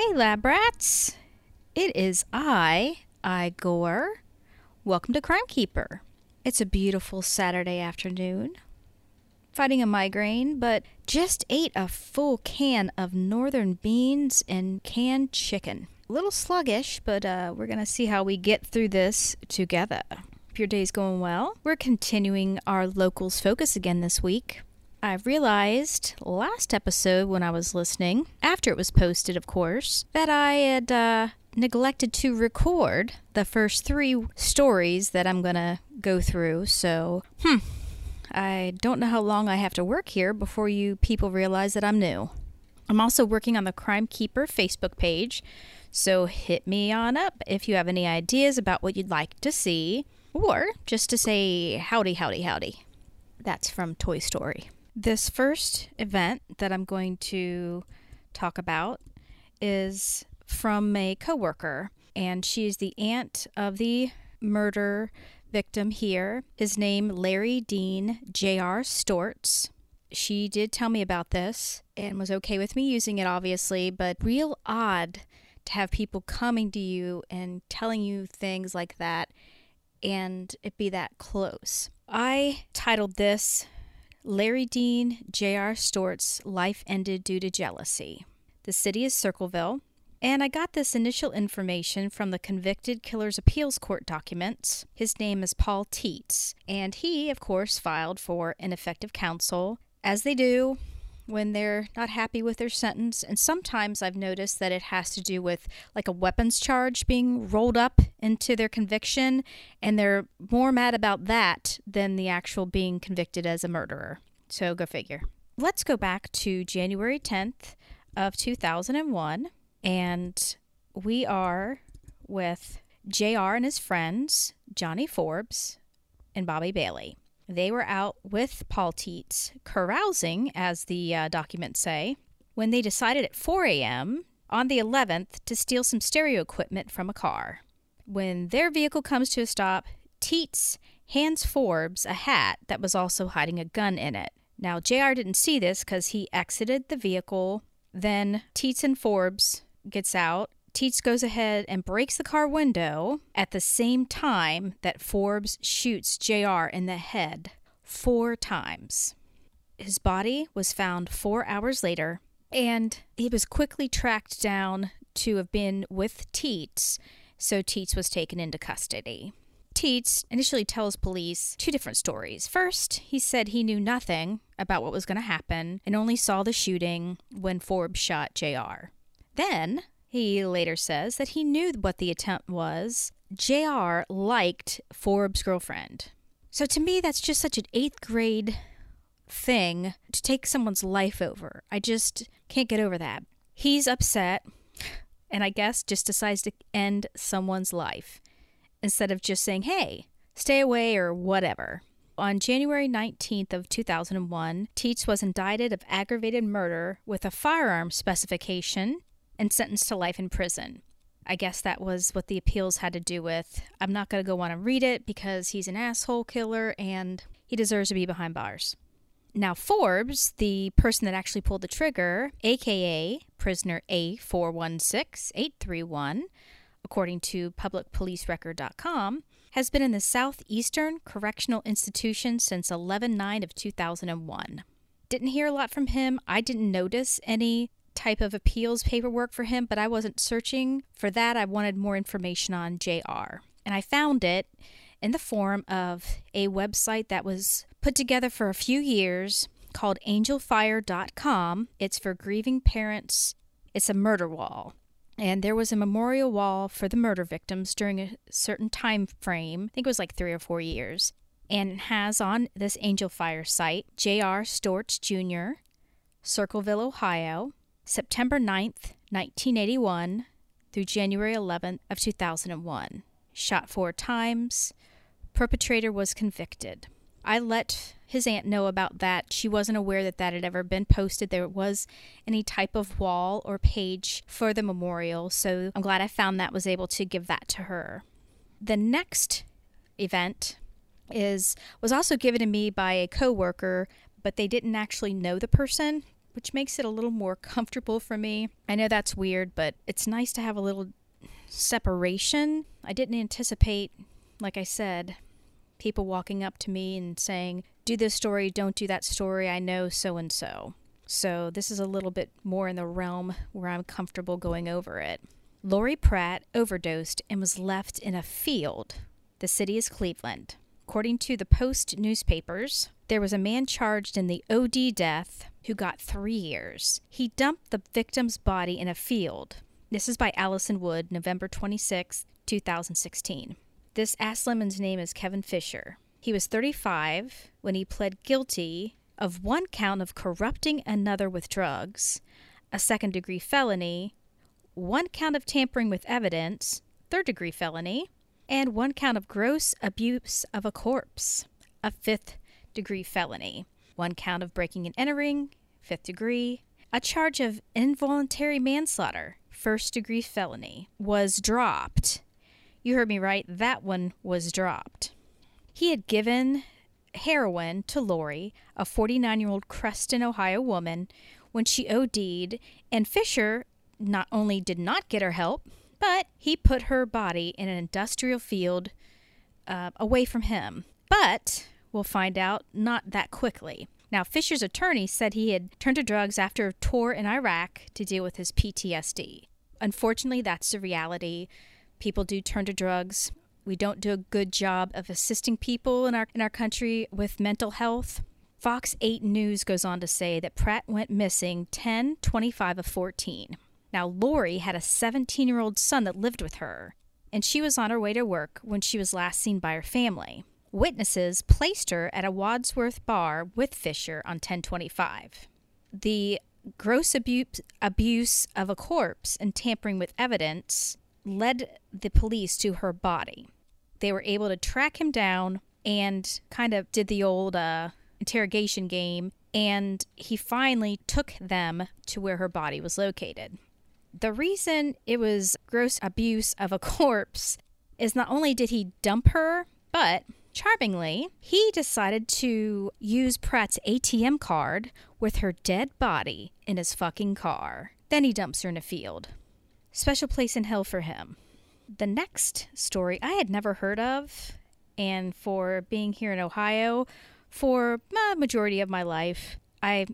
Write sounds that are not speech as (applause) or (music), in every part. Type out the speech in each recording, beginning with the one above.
Hey, lab rats! It is I, Igor. Welcome to Crime Keeper. It's a beautiful Saturday afternoon. Fighting a migraine, but just ate a full can of northern beans and canned chicken. A little sluggish, but uh, we're going to see how we get through this together. If your day's going well, we're continuing our locals focus again this week. I realized last episode when I was listening, after it was posted, of course, that I had uh, neglected to record the first three stories that I'm going to go through. So, hmm, I don't know how long I have to work here before you people realize that I'm new. I'm also working on the Crime Keeper Facebook page, so hit me on up if you have any ideas about what you'd like to see, or just to say howdy, howdy, howdy. That's from Toy Story. This first event that I'm going to talk about is from a coworker, and she's the aunt of the murder victim here. His name Larry Dean J.R. Stortz. She did tell me about this and was okay with me using it, obviously, but real odd to have people coming to you and telling you things like that and it be that close. I titled this Larry Dean J.R. Stortz Life Ended Due to Jealousy. The city is Circleville, and I got this initial information from the Convicted Killers Appeals Court documents. His name is Paul Teets, and he, of course, filed for ineffective counsel, as they do when they're not happy with their sentence. And sometimes I've noticed that it has to do with like a weapons charge being rolled up into their conviction, and they're more mad about that than the actual being convicted as a murderer. So go figure. Let's go back to January 10th of 2001, and we are with JR and his friends, Johnny Forbes and Bobby Bailey. They were out with Paul Teets, carousing, as the uh, documents say, when they decided at 4 a.m. on the 11th to steal some stereo equipment from a car. When their vehicle comes to a stop, Teets hands Forbes a hat that was also hiding a gun in it. Now, JR didn't see this because he exited the vehicle. Then Teets and Forbes gets out Teets goes ahead and breaks the car window at the same time that Forbes shoots JR in the head four times. His body was found four hours later, and he was quickly tracked down to have been with Teets, so Teets was taken into custody. Teets initially tells police two different stories. First, he said he knew nothing about what was going to happen and only saw the shooting when Forbes shot JR. Then, he later says that he knew what the attempt was. JR liked Forbes' girlfriend. So to me, that's just such an eighth grade thing to take someone's life over. I just can't get over that. He's upset and I guess just decides to end someone's life instead of just saying, hey, stay away or whatever. On January 19th of 2001, Teets was indicted of aggravated murder with a firearm specification and sentenced to life in prison. I guess that was what the appeals had to do with. I'm not going to go on and read it because he's an asshole killer and he deserves to be behind bars. Now, Forbes, the person that actually pulled the trigger, aka prisoner A416831, according to publicpolicerecord.com, has been in the Southeastern Correctional Institution since 11 9 of 2001. Didn't hear a lot from him. I didn't notice any type of appeals paperwork for him, but I wasn't searching for that. I wanted more information on JR. And I found it in the form of a website that was put together for a few years called angelfire.com. It's for grieving parents. It's a murder wall. And there was a memorial wall for the murder victims during a certain time frame. I think it was like 3 or 4 years. And it has on this Angel Fire site J.R. Storch Jr., Circleville, Ohio, September 9th, 1981 through January 11th of 2001. Shot four times. Perpetrator was convicted. I let his aunt know about that. She wasn't aware that that had ever been posted. There was any type of wall or page for the memorial, so I'm glad I found that was able to give that to her. The next event is was also given to me by a coworker, but they didn't actually know the person which makes it a little more (laughs) comfortable for me. I know that's weird, but it's nice to have a little separation. I didn't anticipate, like I said, people walking up to me and saying, Do this story, don't do that story, I know so and so. So this is a little bit more in the realm where I'm comfortable going over it. Lori Pratt overdosed and was left in a field. The city is Cleveland. According to the Post newspapers, there was a man charged in the OD death who got three years. He dumped the victim's body in a field. This is by Allison Wood, November 26, 2016. This ass lemon's name is Kevin Fisher. He was 35 when he pled guilty of one count of corrupting another with drugs, a second degree felony, one count of tampering with evidence, third degree felony, and one count of gross abuse of a corpse, a fifth degree felony, one count of breaking and entering, fifth degree, a charge of involuntary manslaughter, first degree felony, was dropped. You heard me right, that one was dropped. He had given heroin to Lori, a 49 year old Creston, Ohio woman, when she OD'd, and Fisher not only did not get her help, but he put her body in an industrial field uh, away from him. But we'll find out not that quickly. Now, Fisher's attorney said he had turned to drugs after a tour in Iraq to deal with his PTSD. Unfortunately, that's the reality. People do turn to drugs. We don't do a good job of assisting people in our in our country with mental health. Fox 8 News goes on to say that Pratt went missing 10 25 of 14. Now, Lori had a 17 year old son that lived with her, and she was on her way to work when she was last seen by her family. Witnesses placed her at a Wadsworth bar with Fisher on 1025. The gross abuse, abuse of a corpse and tampering with evidence led the police to her body. They were able to track him down and kind of did the old uh, interrogation game, and he finally took them to where her body was located. The reason it was gross abuse of a (laughs) corpse is not only did he dump her, but charmingly, he decided to use Pratt's ATM card with her dead body in his fucking car. Then he dumps her in a field. Special place in hell for him. The next story I had never heard of, and for being here in Ohio for a majority of my life, I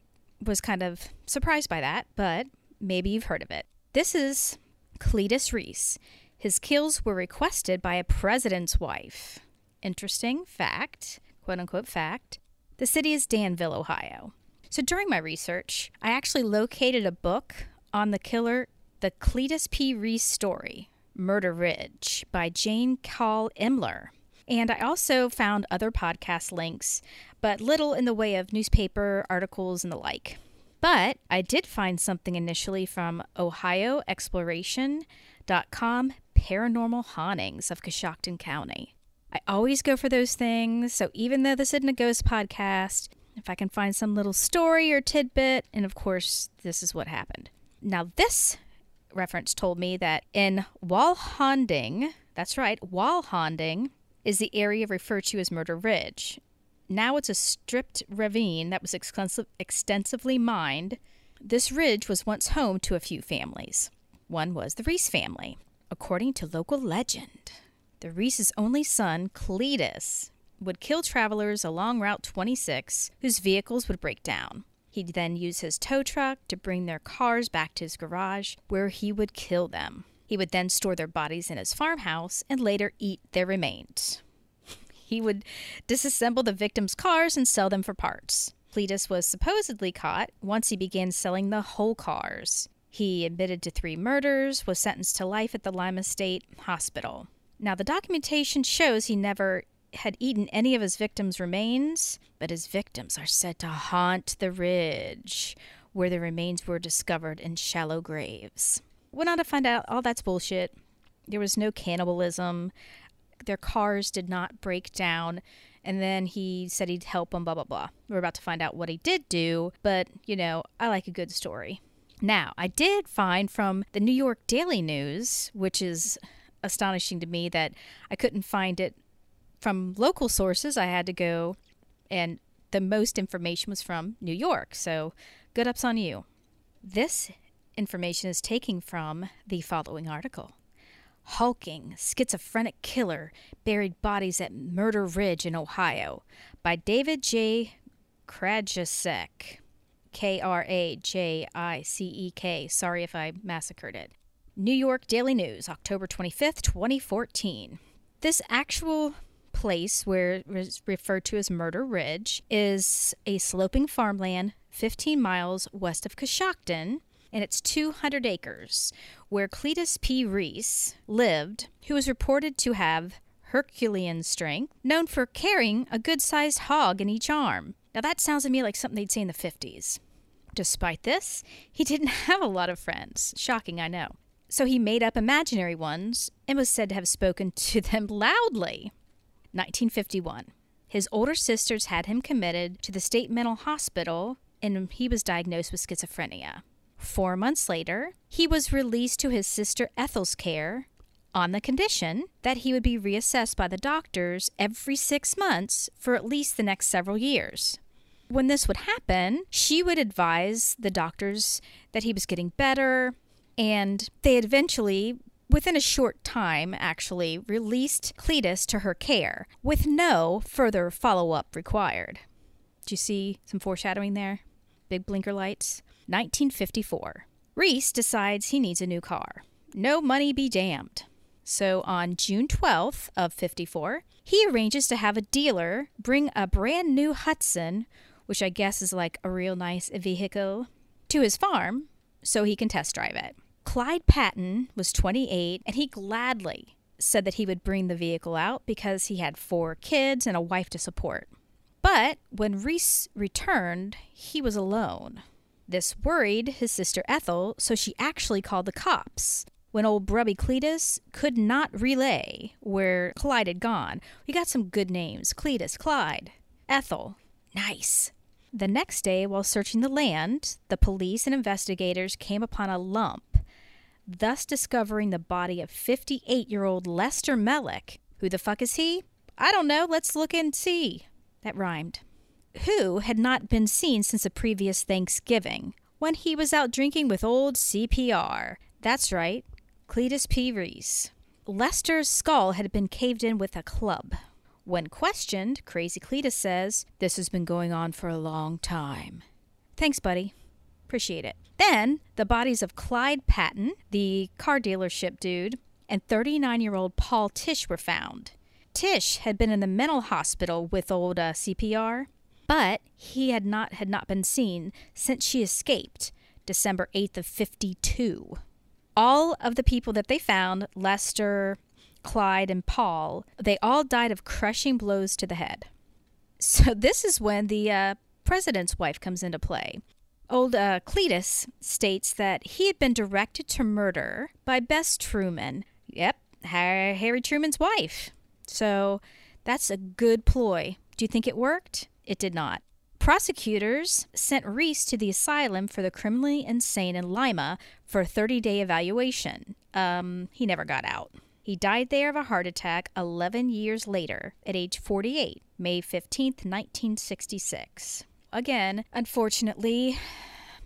was kind of surprised by that, but maybe you've heard of it. This is Cletus Reese. His kills were requested by a president's wife. Interesting fact, quote unquote fact. The city is Danville, Ohio. So during my research, I actually located a book on the killer, the Cletus P. Reese story, Murder Ridge, by Jane Call Imler. And I also found other podcast links, but little in the way of newspaper articles and the like. But I did find something initially from OhioExploration.com Paranormal Hauntings of Coshocton County. I always go for those things, so even though this isn't a ghost podcast, if I can find some little story or tidbit, and of course, this is what happened. Now, this reference told me that in Walhonding, that's right, Walhonding is the area referred to as Murder Ridge. Now it's a stripped ravine that was extensive, extensively mined. This ridge was once home to a few families. One was the Reese family. According to local legend, the Reese's only son, Cletus, would kill travelers along Route 26 whose vehicles would break down. He'd then use his tow truck to bring their cars back to his garage, where he would kill them. He would then store their bodies in his farmhouse and later eat their remains. (laughs) He would disassemble the victims' cars and sell them for parts. Cletus was supposedly caught once he began selling the whole cars. He admitted to three murders, was sentenced to life at the Lima State Hospital. Now, the documentation shows he never had eaten any of his victims' remains, but his victims are said to haunt the ridge where the remains were discovered in shallow graves. Went on to find out all that's bullshit. There was no cannibalism their cars did not break down. And then he said he'd help them, blah, blah, blah. We're about to find out what he did do, but, you know, I like a good story. Now, I did find from the New York Daily News, which is astonishing to me that I couldn't find it from local sources. I had to go, and the most information was from New York. So, Good ups on you. This information is taken from the following article. Hulking Schizophrenic Killer Buried Bodies at Murder Ridge in Ohio by David J. Krajicek. K R A J I C E K. Sorry if I massacred it. New York Daily News, October 25th, 2014. This actual place, where it was referred to as Murder Ridge, is a sloping farmland 15 miles west of Coshocton, and it's 200 acres, where Cletus P. Reese lived, who was reported to have Herculean strength, known for carrying a good sized hog in each arm. Now, that sounds to me like something they'd see in the 50s. Despite this, he didn't (laughs) have a lot of friends. Shocking, I know. So he made up imaginary ones and was said to have spoken (laughs) to them loudly. 1951. His older sisters had him committed to the state mental hospital and he was diagnosed with schizophrenia. Four months later, he was released to his sister Ethel's care on the condition that he would be reassessed by the doctors every six months for at least the next several years. When this would happen, she would advise the doctors that he was getting better, and they eventually, within a short time, actually released Cletus to her care with no further follow up required. Do you see some foreshadowing there? Big blinker lights. 1954. Reese decides he needs a new car. No money be damned. So on June 12th of 54, he arranges to have a dealer bring a brand new Hudson, which I guess is like a real nice vehicle, to his farm so he can test drive it. Clyde Patton was 28 and he gladly said that he would bring the vehicle out because he had four kids and a wife to support. But when Reese returned, he was alone. This worried his sister Ethel, so she actually called the cops. When old Brubby Cletus could not relay where Clyde had gone, we got some good names Cletus, Clyde, Ethel. Nice. The next day, while searching the land, the police and investigators came upon a lump, thus discovering the body of 58 year old Lester Mellick. Who the fuck is he? I don't know. Let's look and see. That rhymed. Who had not been seen since the previous Thanksgiving, when he was out drinking with old CPR. That's right, Cletus P. Reese. Lester's skull had been caved in with a club. When questioned, Crazy Cletus says, This has been going on for a long time. Thanks, buddy. Appreciate it. Then, the bodies of Clyde Patton, the car dealership dude, and 39 year old Paul Tish were found. Tish had been in the mental hospital with old uh, CPR, but he had not had not been seen since she escaped December 8th of 52. All of the people that they found, Lester, Clyde, and Paul, they all died of crushing blows to the head. So this is when the uh, president's wife comes into play. Old uh, Cletus states that he had been directed to murder by Bess Truman. Yep, Harry Truman's wife. So that's a good ploy. Do you think it worked? It did not. Prosecutors sent Reese to the asylum for the criminally insane in Lima for a 30 day evaluation. Um, he never got out. He died there of a heart attack 11 years later at age 48, May 15, 1966. Again, unfortunately,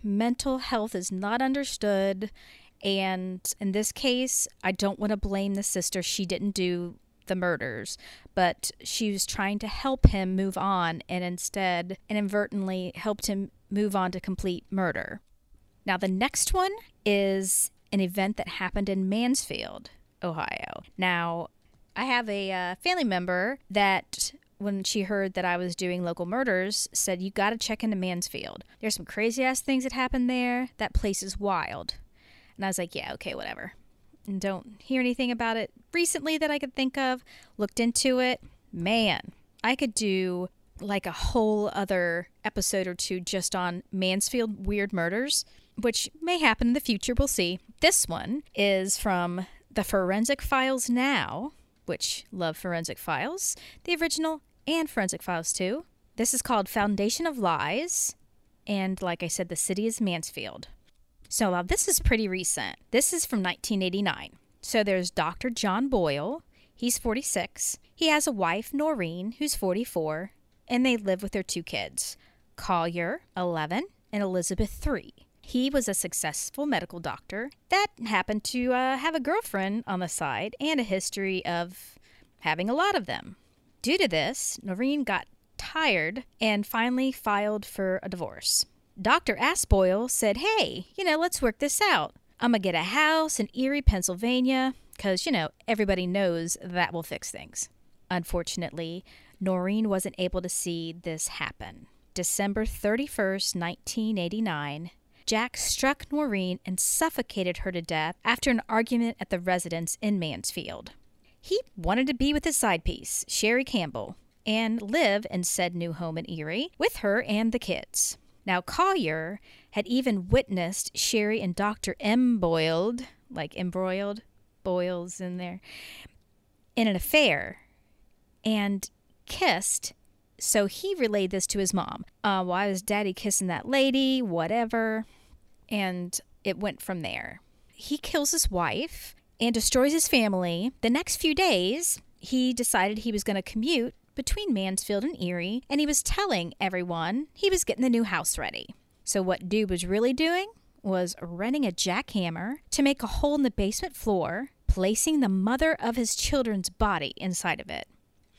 mental health is not understood. And in this case, I don't want to blame the sister. She didn't do the murders, but she was trying to help him move on and instead inadvertently helped him move on to complete murder. Now, the next one is an event that happened in Mansfield, Ohio. Now, I have a uh, family member that when she heard that I was doing local murders, said, You got to check into Mansfield. There's some crazy ass things that happen there. That place is wild. And I was like, Yeah, okay, whatever and don't hear anything about it recently that I could think of, looked into it, man, I could do like a whole other episode or two just on Mansfield weird murders, which may happen in the future. We'll see. This one is from the Forensic Files Now, which love Forensic Files, the original and Forensic Files too. This is called Foundation of Lies, and like I said, the city is Mansfield. So uh, this is pretty recent. This is from 1989. So there's Dr. John Boyle. He's 46. He has a wife, Noreen, who's 44, and they live with their two kids Collier, 11, and Elizabeth 3. He was a successful medical doctor that happened to uh, have a girlfriend on the side and a history of having a lot of them. Due to this, Noreen got tired and finally filed for a divorce. Dr. Asboyle said, Hey, you know, let's work this out. I'm going to get a house in Erie, Pennsylvania, because, you know, everybody knows that will fix things. Unfortunately, Noreen wasn't able to see this happen. December 31st, 1989, Jack struck Noreen and suffocated her to death after an argument at the residence in Mansfield. He wanted to be with his side piece, Sherry Campbell, and live in said new home in Erie with her and the kids. Now, Collier had even witnessed Sherry and Dr. M. Boiled, like embroiled, boils in there, in an affair and kissed. So he relayed this to his mom. Uh, why was daddy kissing that lady? Whatever. And it went from there. He kills his wife and destroys his family. The next few days, he decided he was going to commute between Mansfield and Erie, and he was telling everyone he was getting the new house ready. So, what Dude was really doing was renting a jackhammer to make a hole in the basement floor, placing the mother of his children's body inside of it.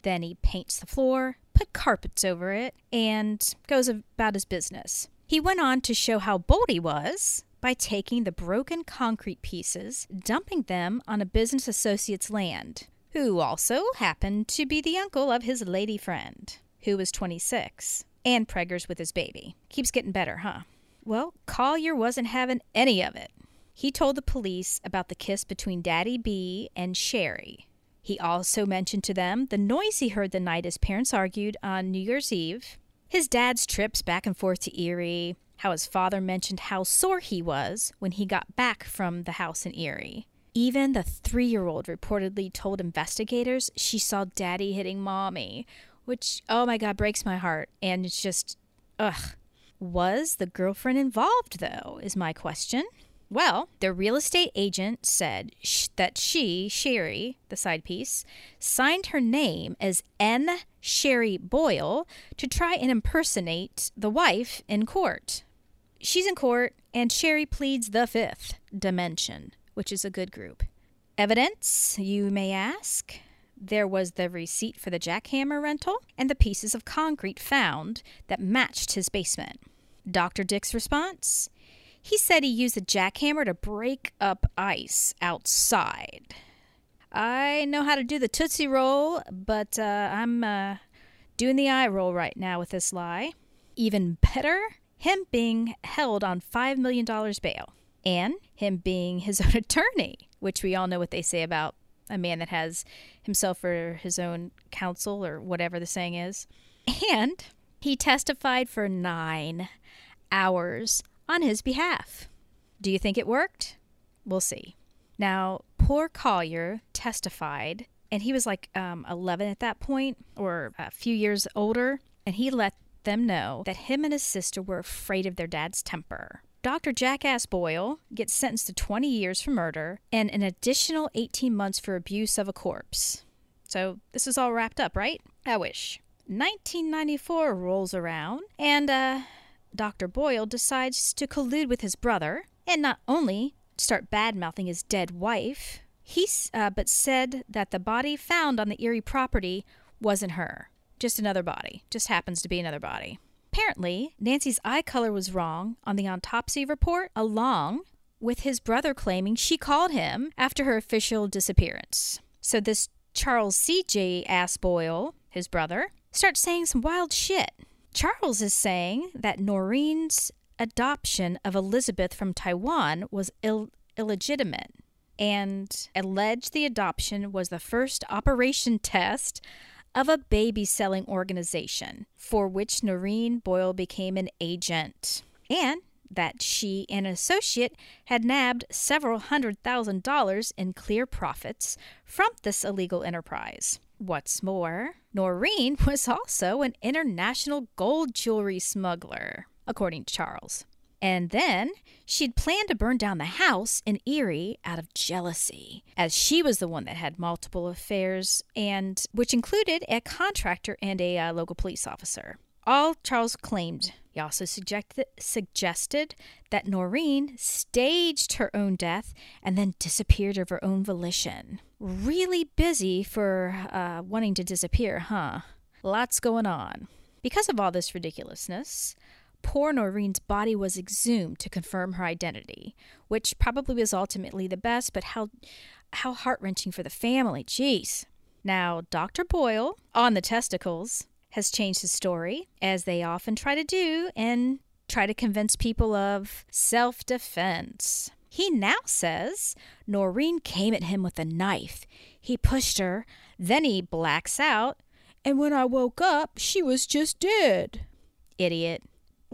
Then he paints the floor, put carpets over it, and goes about his business. He went on to show how bold he was by taking the broken concrete pieces, dumping them on a business associate's land who also happened to be the uncle of his lady friend, who was 26, and preggers with his baby. Keeps getting better, huh? Well, Collier wasn't having any of it. He told the police about the kiss between Daddy B and Sherry. He also mentioned to them the noise he heard the night his parents argued on New Year's Eve, his dad's trips back and forth to Erie, how his father mentioned how sore he was when he got back from the house in Erie, even the three year old reportedly told investigators she saw daddy hitting mommy, which, oh my God, breaks my heart. And it's just, ugh. Was the girlfriend involved, though, is my question. Well, the real estate agent said sh- that she, Sherry, the side piece, signed her name as N. Sherry Boyle to try and impersonate the wife in court. She's in court, and Sherry pleads the fifth dimension which is a good group. Evidence, you may ask? There was the receipt for the jackhammer rental and the pieces of concrete found that matched his basement. Dr. Dick's response? He said he used the jackhammer to break up ice outside. I know how to do the Tootsie Roll, but uh, I'm uh, doing the eye roll right now with this lie. Even better, him being held on $5 million bail and him being his own (laughs) attorney, which we all know what they say about a man that has himself or his own counsel or whatever the saying is. And he testified for nine hours on his behalf. Do you think it worked? We'll see. Now, poor Collier testified, and he was like um, 11 at that point, or a few years older, and he let them know that him and his sister were afraid of their dad's temper. Dr. Jackass Boyle gets sentenced to 20 years for murder and an additional 18 months for abuse of a corpse. So this is all wrapped up, right? I wish. 1994 rolls around, and uh, Dr. Boyle decides to collude with his brother and not only start bad mouthing his dead wife, he uh, but said that the body found on the Erie property wasn't her, just another body, just happens to be another body. Apparently, Nancy's eye color was wrong on the autopsy report, along with his brother claiming she called him after her official disappearance. So this Charles C.J. Asboyle, his brother, starts saying some wild shit. Charles is saying that Noreen's adoption of Elizabeth from Taiwan was Ill- illegitimate and alleged the adoption was the first operation test of a baby selling organization for which Noreen Boyle became an agent, and that she and an associate had nabbed several hundred thousand dollars in clear profits from this illegal enterprise. What's more, Noreen (laughs) was also an international gold jewelry smuggler, according to Charles. And then she'd planned to burn down the house in Erie out of jealousy, as she was the one that had multiple affairs, and which included a contractor and a uh, local police officer. all Charles claimed. He also suggested, suggested that Noreen staged her own death and then disappeared of her own volition. Really busy for uh, wanting to disappear, huh? Lots going on. Because of all this ridiculousness, poor Noreen's body was exhumed to confirm her identity, which probably was ultimately the best, but how how heart-wrenching for the family. Jeez. Now, Dr. Boyle, on the testicles, has changed his story, as they often try to do, and try to convince people of self defense. He now says Noreen came at him with a knife. He pushed her, then he blacks out, and when I woke up, she was just dead. Idiot.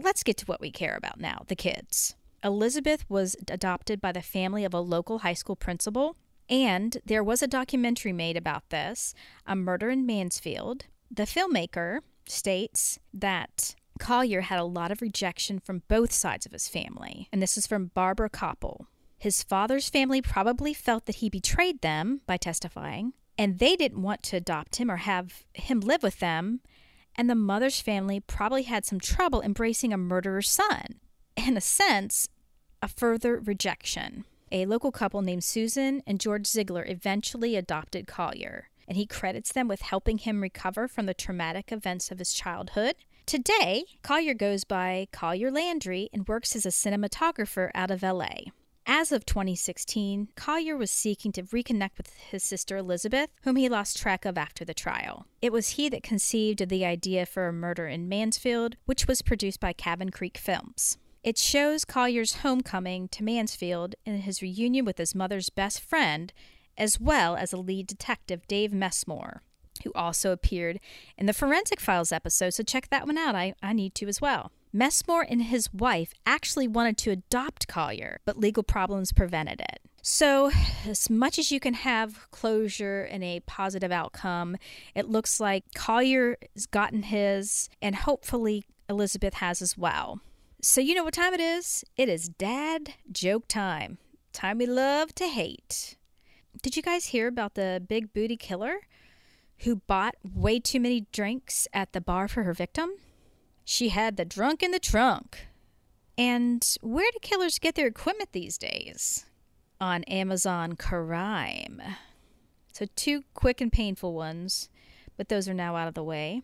Let's get to what we care about now the kids. Elizabeth was adopted by the family of a local high school principal, and there was a documentary made about this, A Murder in Mansfield. The filmmaker states that Collier had a lot of rejection from both sides of his family, and this is from Barbara Kopple. His father's family probably felt that he betrayed them by testifying, and they didn't want to adopt him or have him live with them. And the mother's family probably had some trouble embracing a murderer's son. In a sense, a further rejection. A local couple named Susan and George Ziegler eventually adopted Collier and he credits them with helping him recover from the traumatic events of his childhood. Today, Collier goes by Collier Landry and works as a cinematographer out of LA. As of 2016, Collier was seeking to reconnect with his sister Elizabeth, whom he lost track of after the trial. It was he that conceived of the idea for a murder in Mansfield, which was produced by Cabin Creek Films. It shows Collier's homecoming to Mansfield and his reunion with his mother's best friend as well as a lead detective, Dave Messmore, who also appeared in the Forensic Files episode, so check that one out. I, I need to as well. Messmore and his wife actually wanted to adopt Collier, but legal problems prevented it. So, as much as you can have closure and a positive outcome, it looks like Collier has gotten his, and hopefully Elizabeth has as well. So, you know what time it is? It is dad joke time. Time we love to hate. Did you guys hear about the big booty killer who bought way too many drinks at the bar for her victim? She had the drunk in the trunk. And where do killers get their equipment these days? On Amazon Crime. So, two quick and painful ones, but those are now out of the way.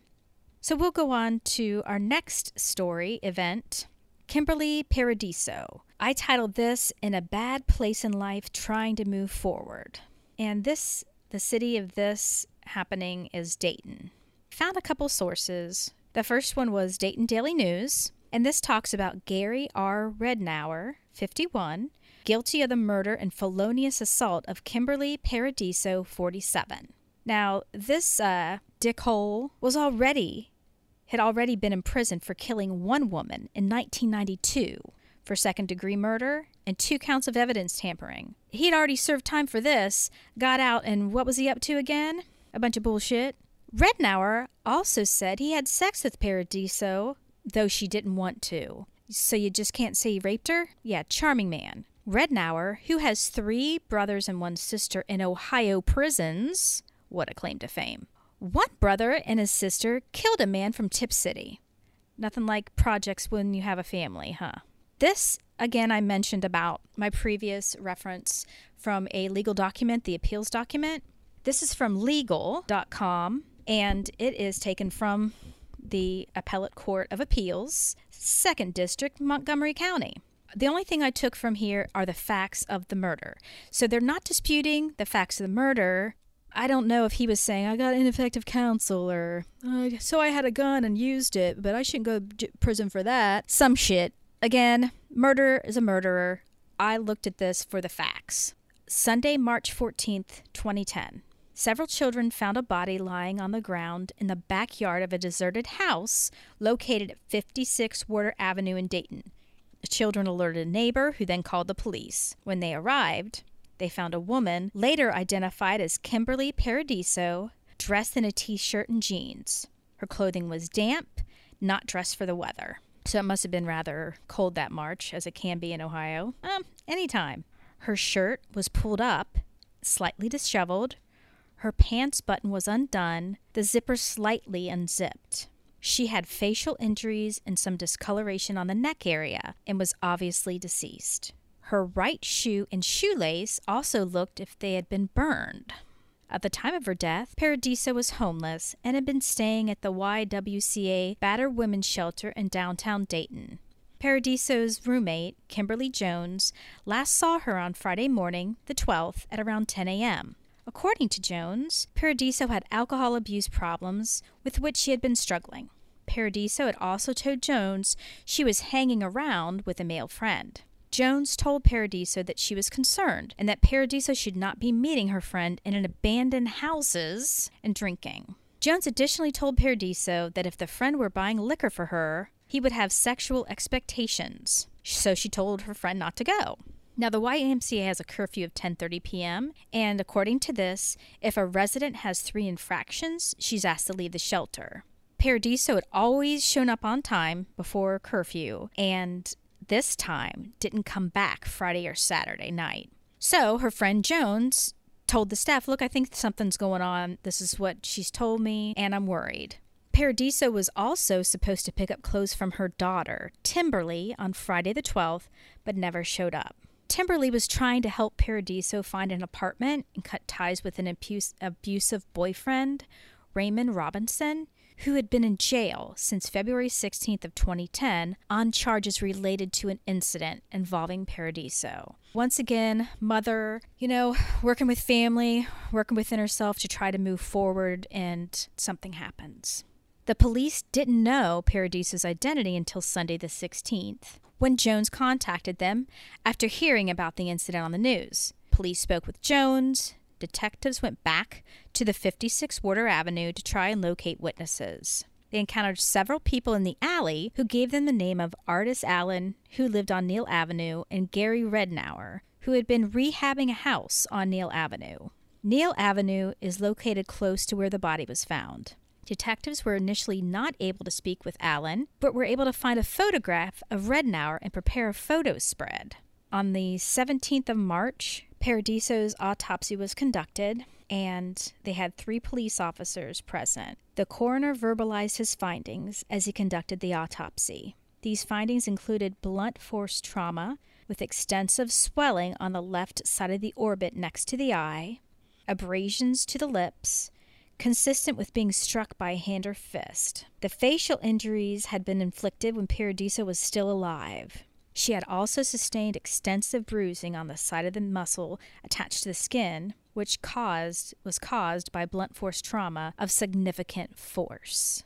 So, we'll go on to our next story event Kimberly Paradiso. I titled this In a Bad Place in Life Trying to Move Forward. And this, the city of this happening is Dayton. Found a couple sources. The first one was Dayton Daily News, and this talks about Gary R. Rednauer, 51, guilty of the murder and felonious assault of Kimberly Paradiso, 47. Now, this uh, dickhole was already had already been imprisoned for killing one woman in 1992 for second degree murder and two counts of evidence tampering. He'd already served time for this, got out, and what was he up to again? A bunch of bullshit. Rednauer also said he had sex with Paradiso, though she didn't want to. So you just can't say he raped her? Yeah, charming man. Rednauer, who has three brothers and one sister in Ohio prisons, what a claim to fame. One brother and his sister killed a man from Tipp City. Nothing like projects when you have a family, huh? This, again, I mentioned about my previous reference from a legal document, the appeals document. This is from leagle.com, and it is taken from the Appellate Court of Appeals, 2nd District, Montgomery County. The only thing I took from here are the facts of the murder. So they're not disputing the facts of the murder, I don't know if he was saying I got ineffective counsel or uh, so I had a gun and used it, but I shouldn't go to prison for that. Some shit. Again, murder is a murderer. I looked at this for the facts. Sunday, March 14th, 2010. Several children found a body lying on the ground in the backyard of a deserted house located at 56 Warder Avenue in Dayton. The children alerted a neighbor who then called the police. When they arrived, they found a woman, later identified as Kimberly Paradiso, dressed in a t shirt and jeans. Her clothing was damp, not dressed for the weather. So it must have been rather cold that March, as it can be in Ohio. Um, anytime. Her shirt was pulled up, slightly disheveled. Her pants button was undone, the zipper slightly unzipped. She had facial injuries and some discoloration on the neck area and was obviously deceased. Her right shoe and shoelace also looked if they had been burned. At the time of her death, Paradiso was homeless and had been staying at the YWCA Battered Women's Shelter in downtown Dayton. Paradiso's roommate, Kimberly Jones, last saw her on Friday morning, the 12th, at around 10 a.m. According to Jones, Paradiso had alcohol abuse problems with which she had been struggling. Paradiso had also told Jones she was hanging around with a male friend. Jones told Paradiso that she was concerned and that Paradiso should not be meeting her friend in an abandoned houses and drinking. Jones additionally told Paradiso that if the friend were buying liquor for her, he would have sexual expectations. So she told her friend not to go. Now the YMCA has a curfew of 10:30 p.m. and according to this, if a resident has 3 infractions, she's asked to leave the shelter. Paradiso had always shown up on time before curfew and this time didn't come back Friday or Saturday night. So her friend Jones told the staff, Look, I think something's going on. This is what she's told me, and I'm worried. Paradiso was also supposed to pick up clothes from her daughter, Timberly, on Friday the 12th, but never showed up. Timberly was trying to help Paradiso find an apartment and cut ties with an abusive boyfriend, Raymond Robinson, who had been in jail since February 16th of 2010 on charges related to an incident involving Paradiso. Once again, mother, you know, working with family, working within herself to try to move forward and something happens. The police didn't know Paradiso's identity until Sunday the 16th, when Jones contacted them after hearing about the incident on the news. Police spoke with Jones, detectives went back to the 56 Warder Avenue to try and locate witnesses. They encountered several people in the alley who gave them the name of Artis Allen, who lived on Neal Avenue, and Gary Rednauer, who had been rehabbing a house on Neal Avenue. Neal Avenue is located close to where the body was found. Detectives were initially not able to speak with Allen, but were able to find a photograph of Rednauer and prepare a photo spread. On the 17th of March, Paradiso's autopsy was conducted, and they had three police officers present. The coroner verbalized his findings as he conducted the autopsy. These findings included blunt force trauma with extensive swelling on the left side of the orbit next to the eye, abrasions to the lips, consistent with being struck by hand or fist. The facial injuries had been inflicted when Paradiso was still alive. She had also sustained extensive bruising on the side of the muscle attached to the skin, which caused was caused by blunt force trauma of significant force.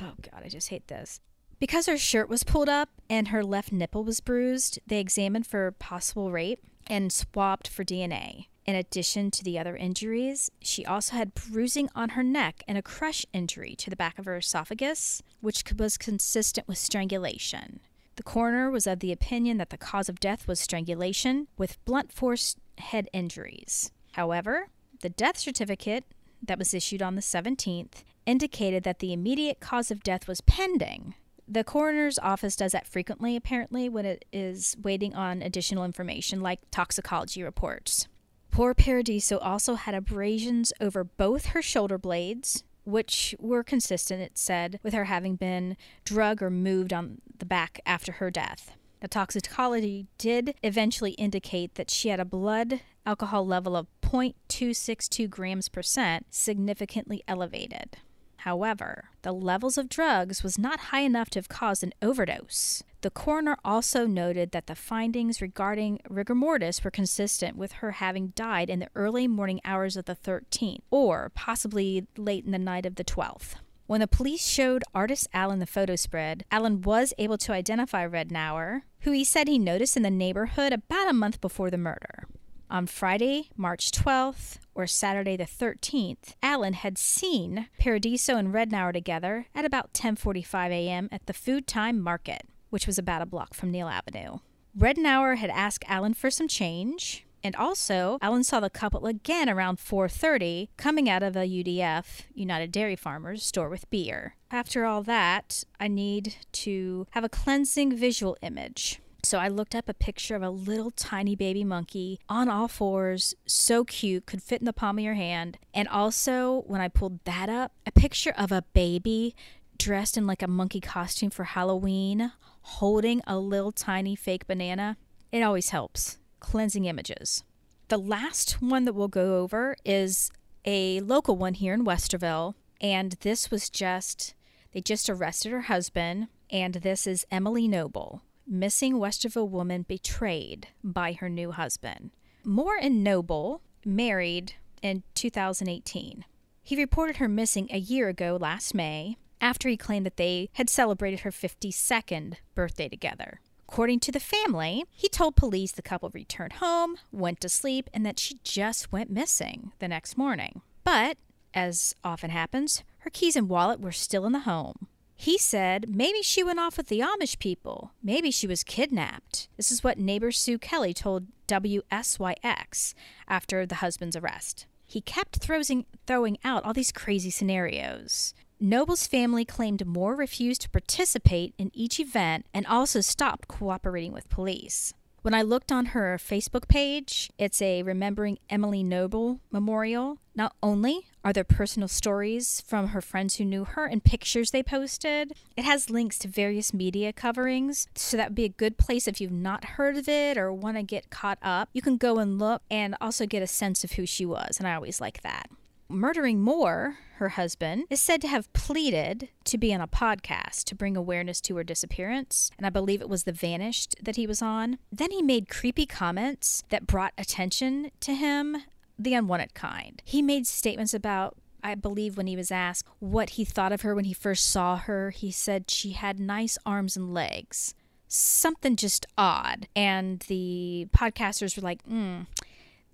Oh god, I just hate this. Because her shirt was pulled up and her left nipple was bruised, they examined for possible rape and swabbed for DNA. In addition to the other injuries, she also had bruising on her neck and a crush injury to the back of her esophagus, which was consistent with strangulation. The coroner was of the opinion that the cause of death was strangulation with blunt force head injuries. However, the death certificate that was issued on the 17th indicated that the immediate cause of death was pending. The coroner's office does that frequently, apparently, when it is waiting on additional information like toxicology reports. Poor Paradiso also had abrasions over both her shoulder blades, which were consistent, it said, with her having been drug or moved on the back after her death. The toxicology did eventually indicate that she had a blood alcohol level of 0.262 grams per cent, significantly elevated. However, the levels of drugs was not high enough to have caused an overdose. The coroner also noted that the findings regarding rigor mortis were consistent with her having died in the early morning hours of the 13th, or possibly late in the night of the 12th. When the police showed Artis Allen the photo spread, Allen was able to identify Rednauer, who he said he noticed in the neighborhood about a month before the murder. On Friday, March 12th, or Saturday the 13th, Allen had seen Paradiso and Rednauer together at about 10:45 a.m. at the Food Time Market, which was about a block from Neal Avenue. Rednauer had asked Allen for some change, and also Allen saw the couple again around 4:30 coming out of a UDF, United Dairy Farmers store with beer. After all that, I need to have a cleansing visual image. So I looked up a picture of a little tiny baby monkey on all fours, so cute, could fit in the palm of your hand. And also, when I pulled that up, a picture of a baby dressed in like a monkey costume for Halloween, holding a little tiny fake banana, it always helps. Cleansing images. The last one that we'll go over is a local one here in Westerville. And this was just, they just arrested her husband. And this is Emily Noble, missing Westerville woman betrayed by her new husband. Moore and Noble married in 2018. He reported her missing a year ago last May after he claimed that they had celebrated her 52nd birthday together. According to the family, he told police the couple returned home, went to sleep, and that she just went missing the next morning. But, as often happens, her keys and wallet were still in the home. He said maybe she went off with the Amish people. Maybe she was kidnapped. This is what neighbor Sue Kelly told WSYX after the husband's arrest. He kept throwing, throwing out all these crazy scenarios. Noble's family claimed Moore refused to participate in each event and also stopped cooperating with police. When I looked on her Facebook page, it's a Remembering Emily Noble memorial. Not only are there personal stories from her friends who knew her and pictures they posted, it has links to various media coverings. So that would be a good place if you've not heard of it or want to get caught up. You can go and look and also get a sense of who she was. And I always like that. Murdering Moore, her husband, is said to have pleaded to be on a podcast to bring awareness to her disappearance, and I believe it was The Vanished that he was on. Then he made creepy comments that brought attention to him, the unwanted kind. He made statements about I believe when he was asked what he thought of her when he first saw her, he said she had nice arms and legs. Something just odd. And the podcasters were like, hmm,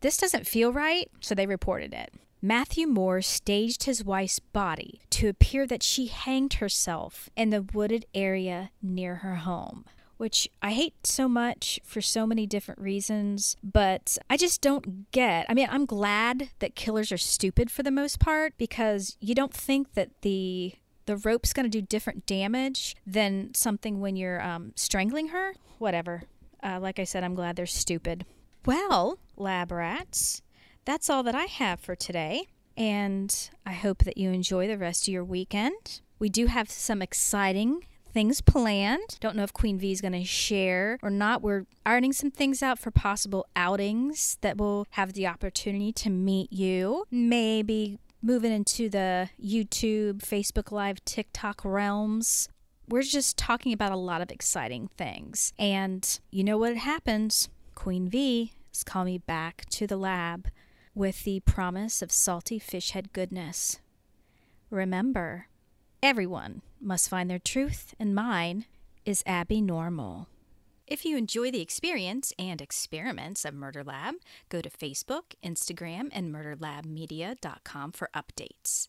this doesn't feel right. So they reported it. Matthew Moore staged his wife's body to appear that she hanged herself in the wooded area near her home. Which I hate so much for so many different reasons, but I just don't get. I mean, I'm glad that killers are stupid for the most part because you don't think that the the rope's going to do different damage than something when you're um, strangling her. Whatever. Uh, like I said, I'm glad they're stupid. Well, lab rats, that's all that I have for today. And I hope that you enjoy the rest of your weekend. We do have some exciting things planned. Don't know if Queen V is going to share or not. We're ironing some things out for possible outings that will have the opportunity to meet you. Maybe moving into the YouTube, Facebook Live, TikTok realms. We're just talking about a lot of exciting things. And you know what happens? Queen V is calling me back to the lab with the promise of salty fish head goodness. Remember, everyone must find their truth, and mine is Abby Normal. If you enjoy the experience and experiments of Murder Lab, go to Facebook, Instagram, and murderlabmedia.com for updates.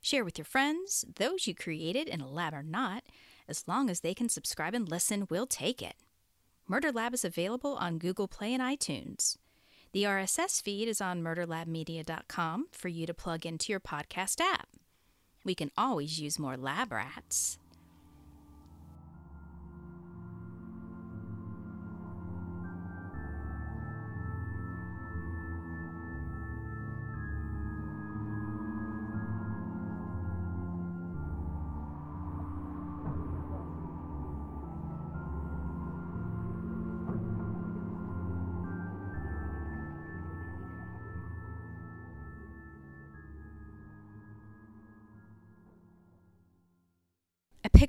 Share with your friends, those you created in a lab or not, as long as they can subscribe and listen, we'll take it. Murder Lab is available on Google Play and iTunes. The RSS feed is on murderlabmedia.com for you to plug into your podcast app. We can always use more lab rats.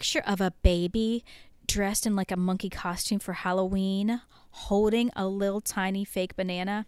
Picture of a baby dressed in like a monkey costume for Halloween holding a little tiny fake banana.